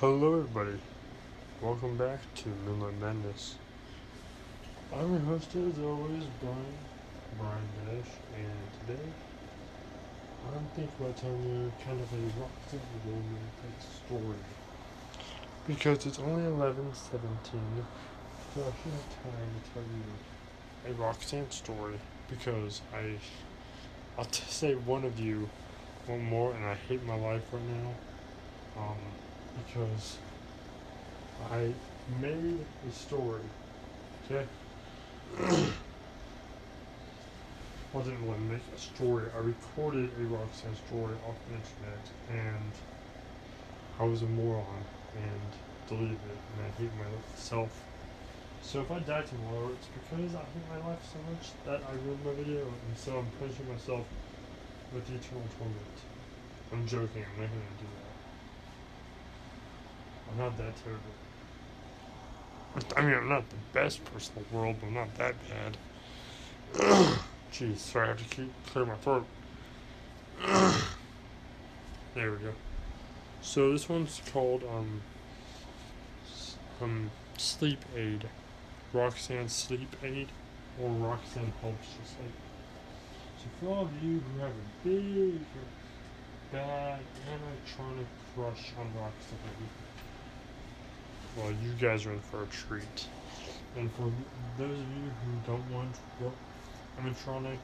Hello, everybody. Welcome back to Moonlight Madness. I'm your host, as always, Brian, Brian Dash, and today I'm thinking about telling you kind of a Roxanne romantic story. Because it's only 11 17, so I should have time to tell you a Roxanne story. Because I, I'll t- say one of you one more, and I hate my life right now. Um, because I made a story. Okay? I didn't to make a story. I recorded a Roxanne story off the internet and I was a moron and deleted it and I hate myself. So if I die tomorrow, it's because I hate my life so much that I ruined my video and so I'm punishing myself with eternal torment. I'm joking, I'm not gonna do that. I'm not that terrible. I mean, I'm not the best person in the world, but I'm not that bad. Jeez, sorry, I have to keep clear my throat. there we go. So this one's called um um sleep aid, Roxanne sleep aid, or Roxanne helps you sleep. So for all of you who have a big, bad animatronic crush on Roxanne well, you guys are in for a treat. And for those of you who don't want ro- animatronic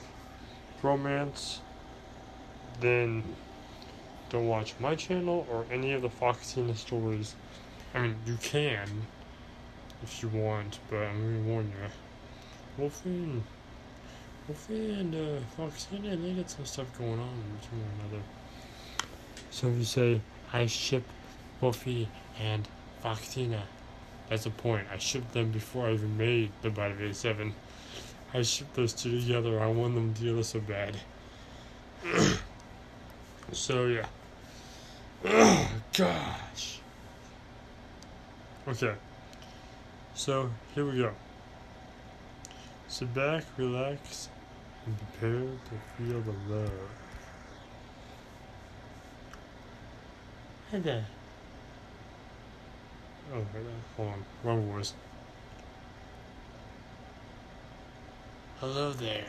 romance, then don't watch my channel or any of the Foxina stories. I mean, you can if you want, but I'm gonna warn you. Wolfie and, Wolfie and uh, Foxina, they got some stuff going on between one another. So if you say, I ship Wolfie and Foxina. That's the point. I shipped them before I even made the Bite 7. I shipped those two together. I want them together so bad. so, yeah. Oh, gosh. Okay. So, here we go. Sit back, relax, and prepare to feel the love. Hey there. Oh, hold on. Wrong voice. Hello there.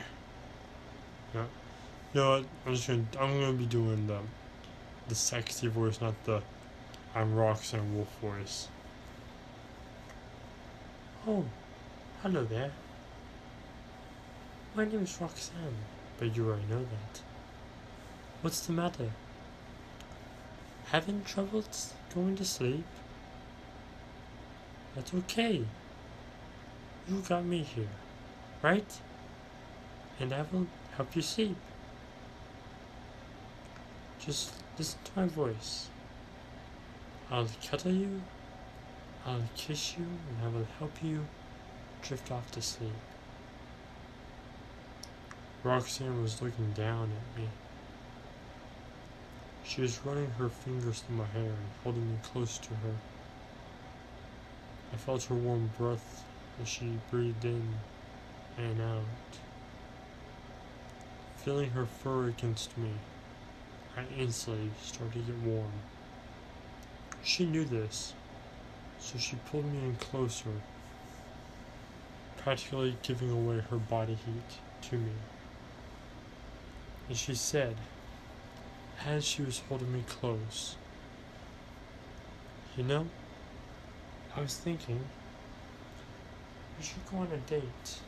Yeah. You know what? I'm just gonna. I'm gonna be doing the, the sexy voice, not the, I'm Roxanne Wolf voice. Oh, hello there. My name is Roxanne, but you already know that. What's the matter? Having trouble going to sleep? That's okay. You got me here, right? And I will help you sleep. Just listen to my voice. I'll cuddle you, I'll kiss you, and I will help you drift off to sleep. Roxanne was looking down at me. She was running her fingers through my hair and holding me close to her. I felt her warm breath as she breathed in and out. Feeling her fur against me, I instantly started to get warm. She knew this, so she pulled me in closer, practically giving away her body heat to me. And she said, as she was holding me close, You know, I was thinking we should go on a date.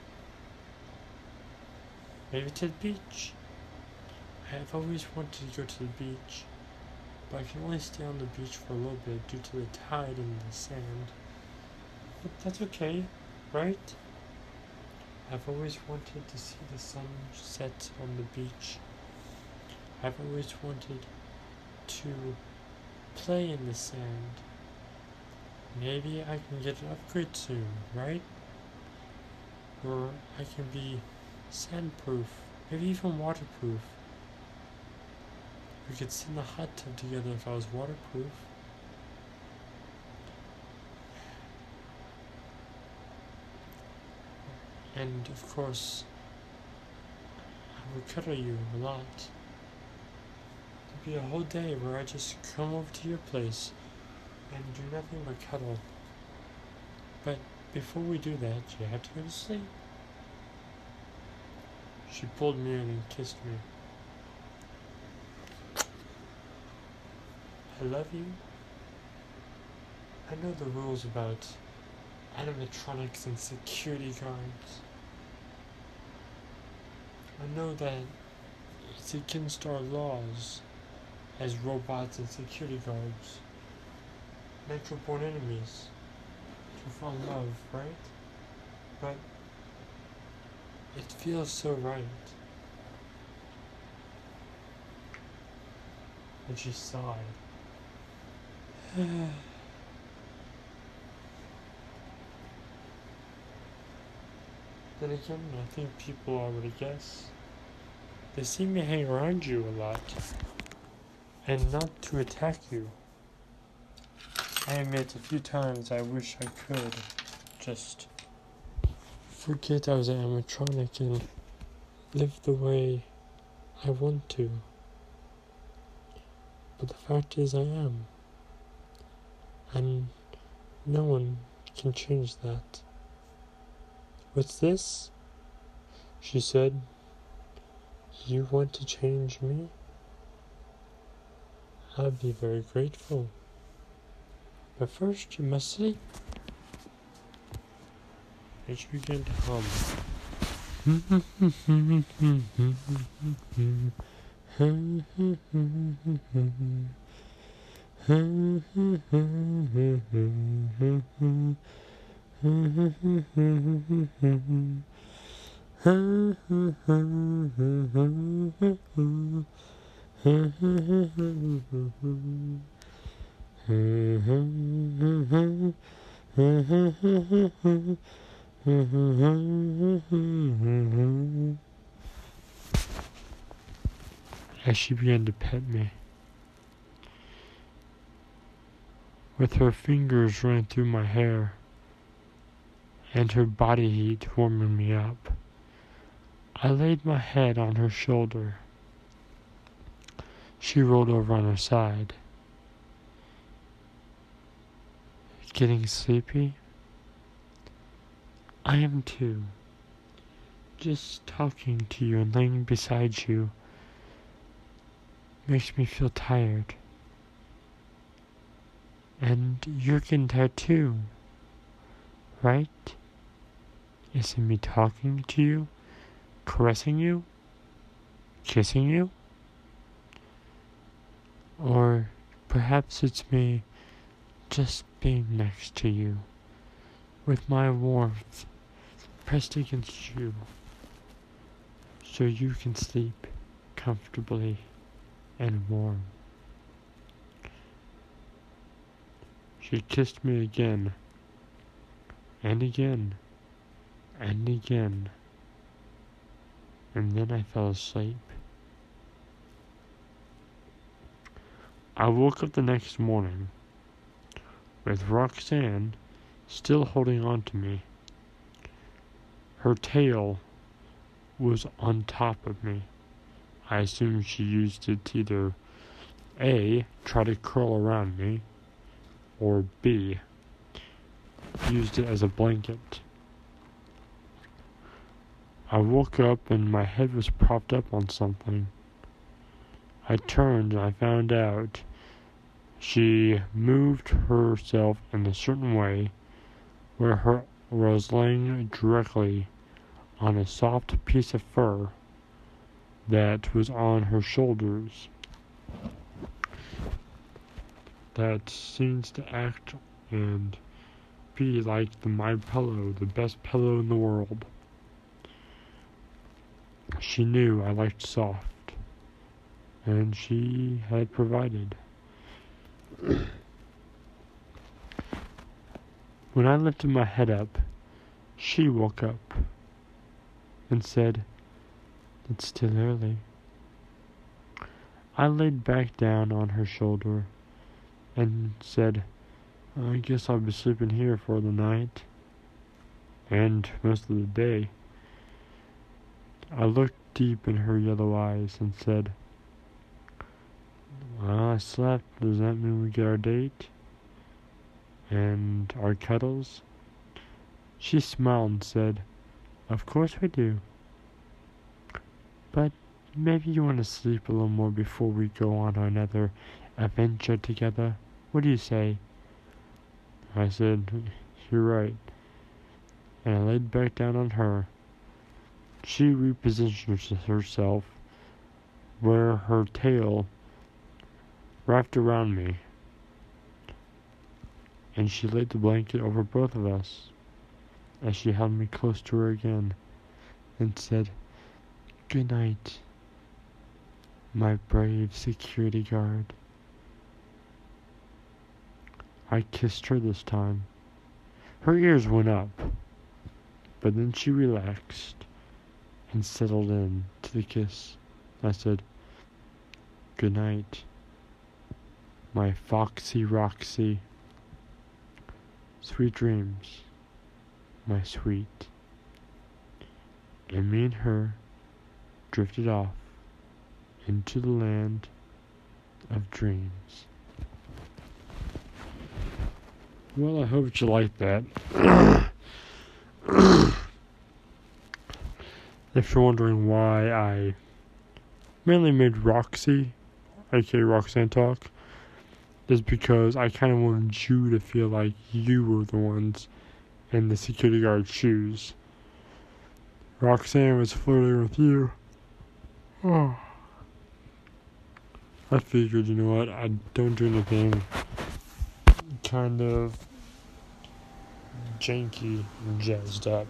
Maybe to the beach. I have always wanted to go to the beach, but I can only stay on the beach for a little bit due to the tide and the sand. But that's okay, right? I've always wanted to see the sun set on the beach. I've always wanted to play in the sand. Maybe I can get an upgrade soon, right? Or I can be sandproof, maybe even waterproof. We could sit in the hot tub together if I was waterproof. And of course, I would cuddle you a lot. There'd be a whole day where I just come over to your place and do nothing but cuddle. But before we do that, you have to go to sleep. She pulled me in and kissed me. I love you. I know the rules about animatronics and security guards. I know that it's against our laws as robots and security guards, natural born enemies, to fall in love, right? But it feels so right. And she sighed. Then again, I think people already guess. They see me hang around you a lot. And not to attack you. I admit a few times I wish I could just forget I was an animatronic and live the way I want to. But the fact is, I am. And no one can change that. What's this? She said. You want to change me? I'd be very grateful. But first, you must sleep. And you began to hum. As she began to pet me. With her fingers running through my hair and her body heat warming me up. I laid my head on her shoulder. She rolled over on her side. Getting sleepy? I am too. Just talking to you and laying beside you makes me feel tired. And you're getting tired too, right? Is it me talking to you? Caressing you? Kissing you? Or perhaps it's me just being next to you, with my warmth pressed against you, so you can sleep comfortably and warm. She kissed me again, and again, and again, and then I fell asleep. I woke up the next morning with Roxanne still holding on to me. Her tail was on top of me. I assume she used it to either A, try to curl around me, or B, used it as a blanket. I woke up and my head was propped up on something. I turned and I found out she moved herself in a certain way where her was laying directly on a soft piece of fur that was on her shoulders that seems to act and be like the my pillow the best pillow in the world she knew i liked soft and she had provided. when I lifted my head up, she woke up and said, It's still early. I laid back down on her shoulder and said, I guess I'll be sleeping here for the night and most of the day. I looked deep in her yellow eyes and said, well, I slept. Does that mean we get our date? and our cuddles? She smiled and said, Of course we do. But maybe you want to sleep a little more before we go on another adventure together. What do you say? I said, You're right. And I laid back down on her. She repositioned herself where her tail wrapped around me, and she laid the blanket over both of us as she held me close to her again and said, Good night, my brave security guard. I kissed her this time. Her ears went up, but then she relaxed and settled in to the kiss. I said, Good night, my Foxy Roxy. Sweet dreams, my sweet. And me and her drifted off into the land of dreams. Well, I hope you like that. if you're wondering why I mainly made Roxy, aka Roxanne Talk, is because I kind of wanted you to feel like you were the ones in the security guard's shoes. Roxanne was flirting with you. Oh. I figured, you know what, I don't do anything kind of janky and jazzed up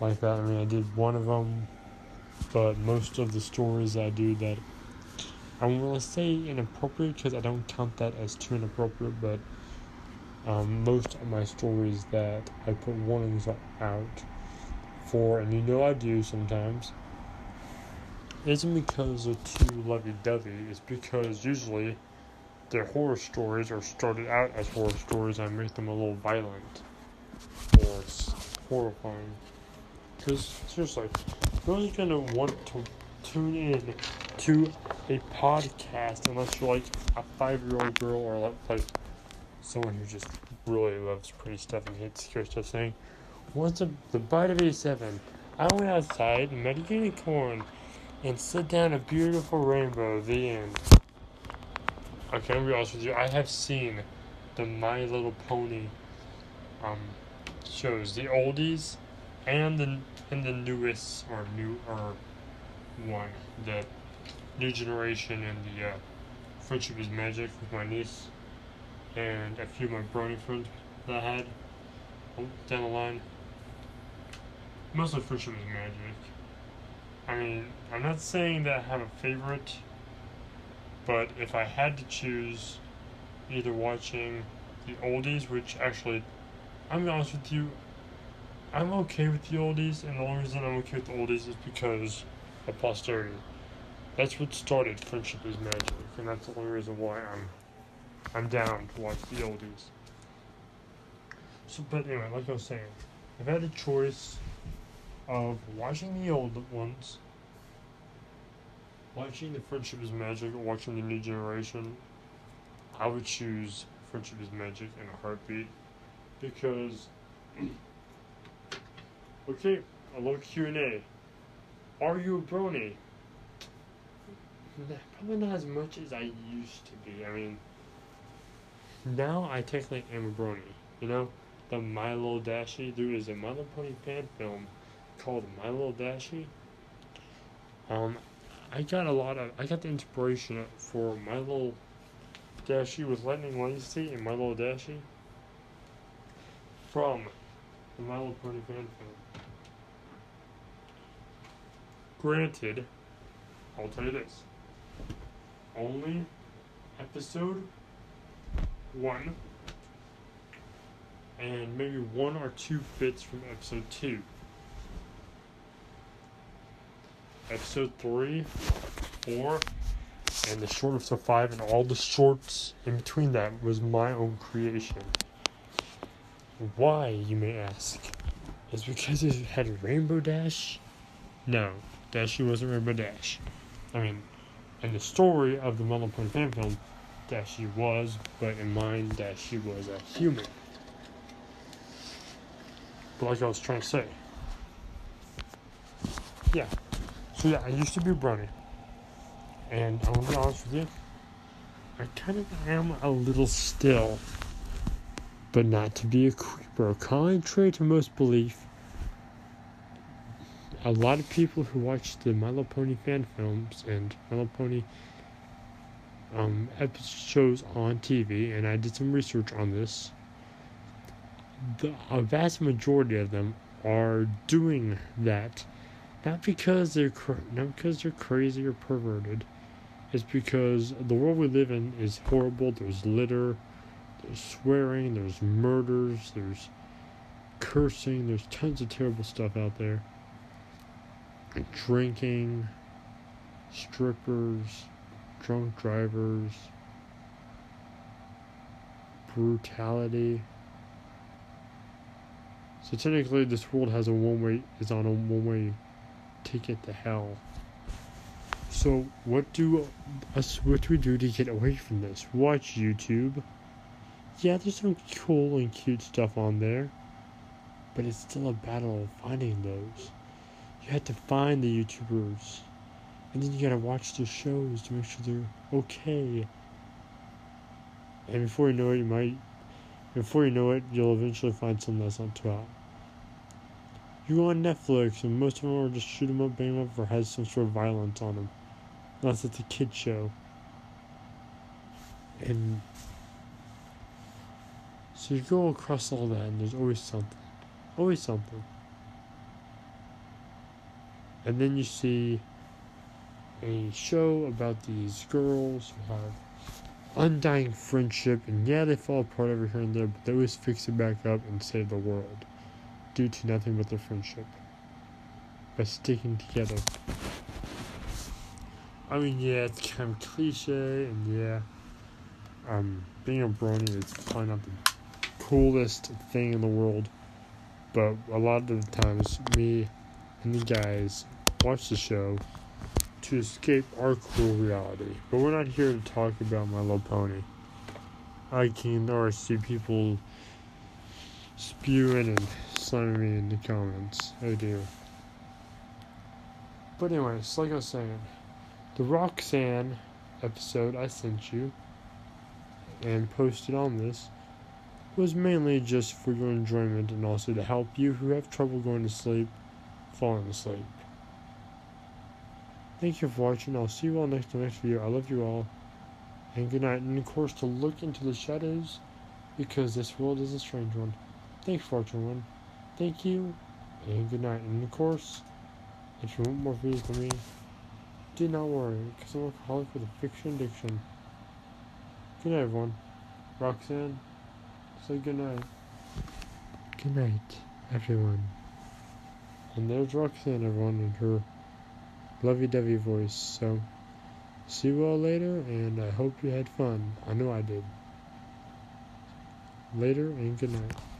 like that. I mean, I did one of them, but most of the stories I do that I'm gonna say inappropriate because I don't count that as too inappropriate, but um, most of my stories that I put warnings out for, and you know I do sometimes, isn't because they're too lovey-dovey. It's because usually their horror stories are started out as horror stories. I make them a little violent or horrifying. Because seriously, only gonna want to tune in to a podcast unless you're like a five-year-old girl or like someone who just really loves pretty stuff and hates scary stuff. Saying, "What's a, the bite of '87? I went outside, met a unicorn, and slid down a beautiful rainbow." The end. Okay, I'm be honest with you. I have seen the My Little Pony um, shows, the oldies, and the and the newest or newer one, the new generation and the uh, Friendship is Magic with my niece and a few of my brony friends that I had down the line. Mostly Friendship is Magic. I mean, I'm not saying that I have a favorite, but if I had to choose either watching the oldies, which actually, I'm honest with you, I'm okay with the oldies, and the only reason I'm okay with the oldies is because of posterity. That's what started Friendship is Magic, and that's the only reason why I'm I'm down to watch the oldies. So, but anyway, like I was saying, I've had a choice of watching the old ones, watching the Friendship is Magic, or watching the New Generation, I would choose Friendship is Magic in a heartbeat because. okay, a little Q and A. Are you a brony? Probably not as much as I used to be. I mean, now I technically am a brony. You know, the My Little Dashie. There is a My Little Pony fan film called My Little Dashie. Um, I got a lot of. I got the inspiration for My Little Dashie with Lightning Legacy and My Little Dashie from the My Little Pony fan film. Granted, I'll tell you this. Only episode one and maybe one or two bits from episode two. Episode three, four, and the short episode five, and all the shorts in between that was my own creation. Why, you may ask? Is because it had Rainbow Dash? No, Dashie wasn't Rainbow Dash. I mean, and the story of the Mother Point fan film that she was, but in mind that she was a human. But like I was trying to say. Yeah. So yeah, I used to be a brony. And I'm gonna be honest with you, I kind of am a little still. But not to be a creeper. contrary to most belief a lot of people who watch the My Little Pony fan films and My Little Pony um, shows on TV, and I did some research on this. The, a vast majority of them are doing that, not because they're not because they're crazy or perverted. It's because the world we live in is horrible. There's litter, there's swearing, there's murders, there's cursing, there's tons of terrible stuff out there. Drinking, strippers, drunk drivers, brutality. So technically, this world has a one way is on a one way ticket to hell. So what do us what do we do to get away from this? Watch YouTube. Yeah, there's some cool and cute stuff on there, but it's still a battle of finding those. You have to find the YouTubers and then you gotta watch the shows to make sure they're okay. And before you know it, you might, before you know it, you'll eventually find something that's not too hot. You go on Netflix, and most of them are just shoot 'em up, bang 'em up, or has some sort of violence on them. Unless it's a kid show. And so you go across all that, and there's always something. Always something. And then you see a show about these girls who have undying friendship, and yeah, they fall apart every here and there, but they always fix it back up and save the world due to nothing but their friendship by sticking together. I mean, yeah, it's kind of cliche, and yeah, um, being a brony is probably not the coolest thing in the world, but a lot of the times, me and you guys watch the show to escape our cruel reality. But we're not here to talk about My Little Pony. I can already see people spewing and slamming me in the comments. I do. But anyways, like I was saying, the Roxanne episode I sent you and posted on this was mainly just for your enjoyment and also to help you who have trouble going to sleep, falling asleep. Thank you for watching. I'll see you all next next video. I love you all. And good night. And of course to look into the shadows because this world is a strange one. Thanks for watching one. Thank you. And good night. And of course, if you want more videos from me, do not worry, because I'm a alcoholic with a fiction addiction. Good night everyone. Roxanne, say good night. Good night, everyone. And there's Roxanne everyone and her lovey-dovey voice. So, see you all later, and I hope you had fun. I know I did. Later, and good night.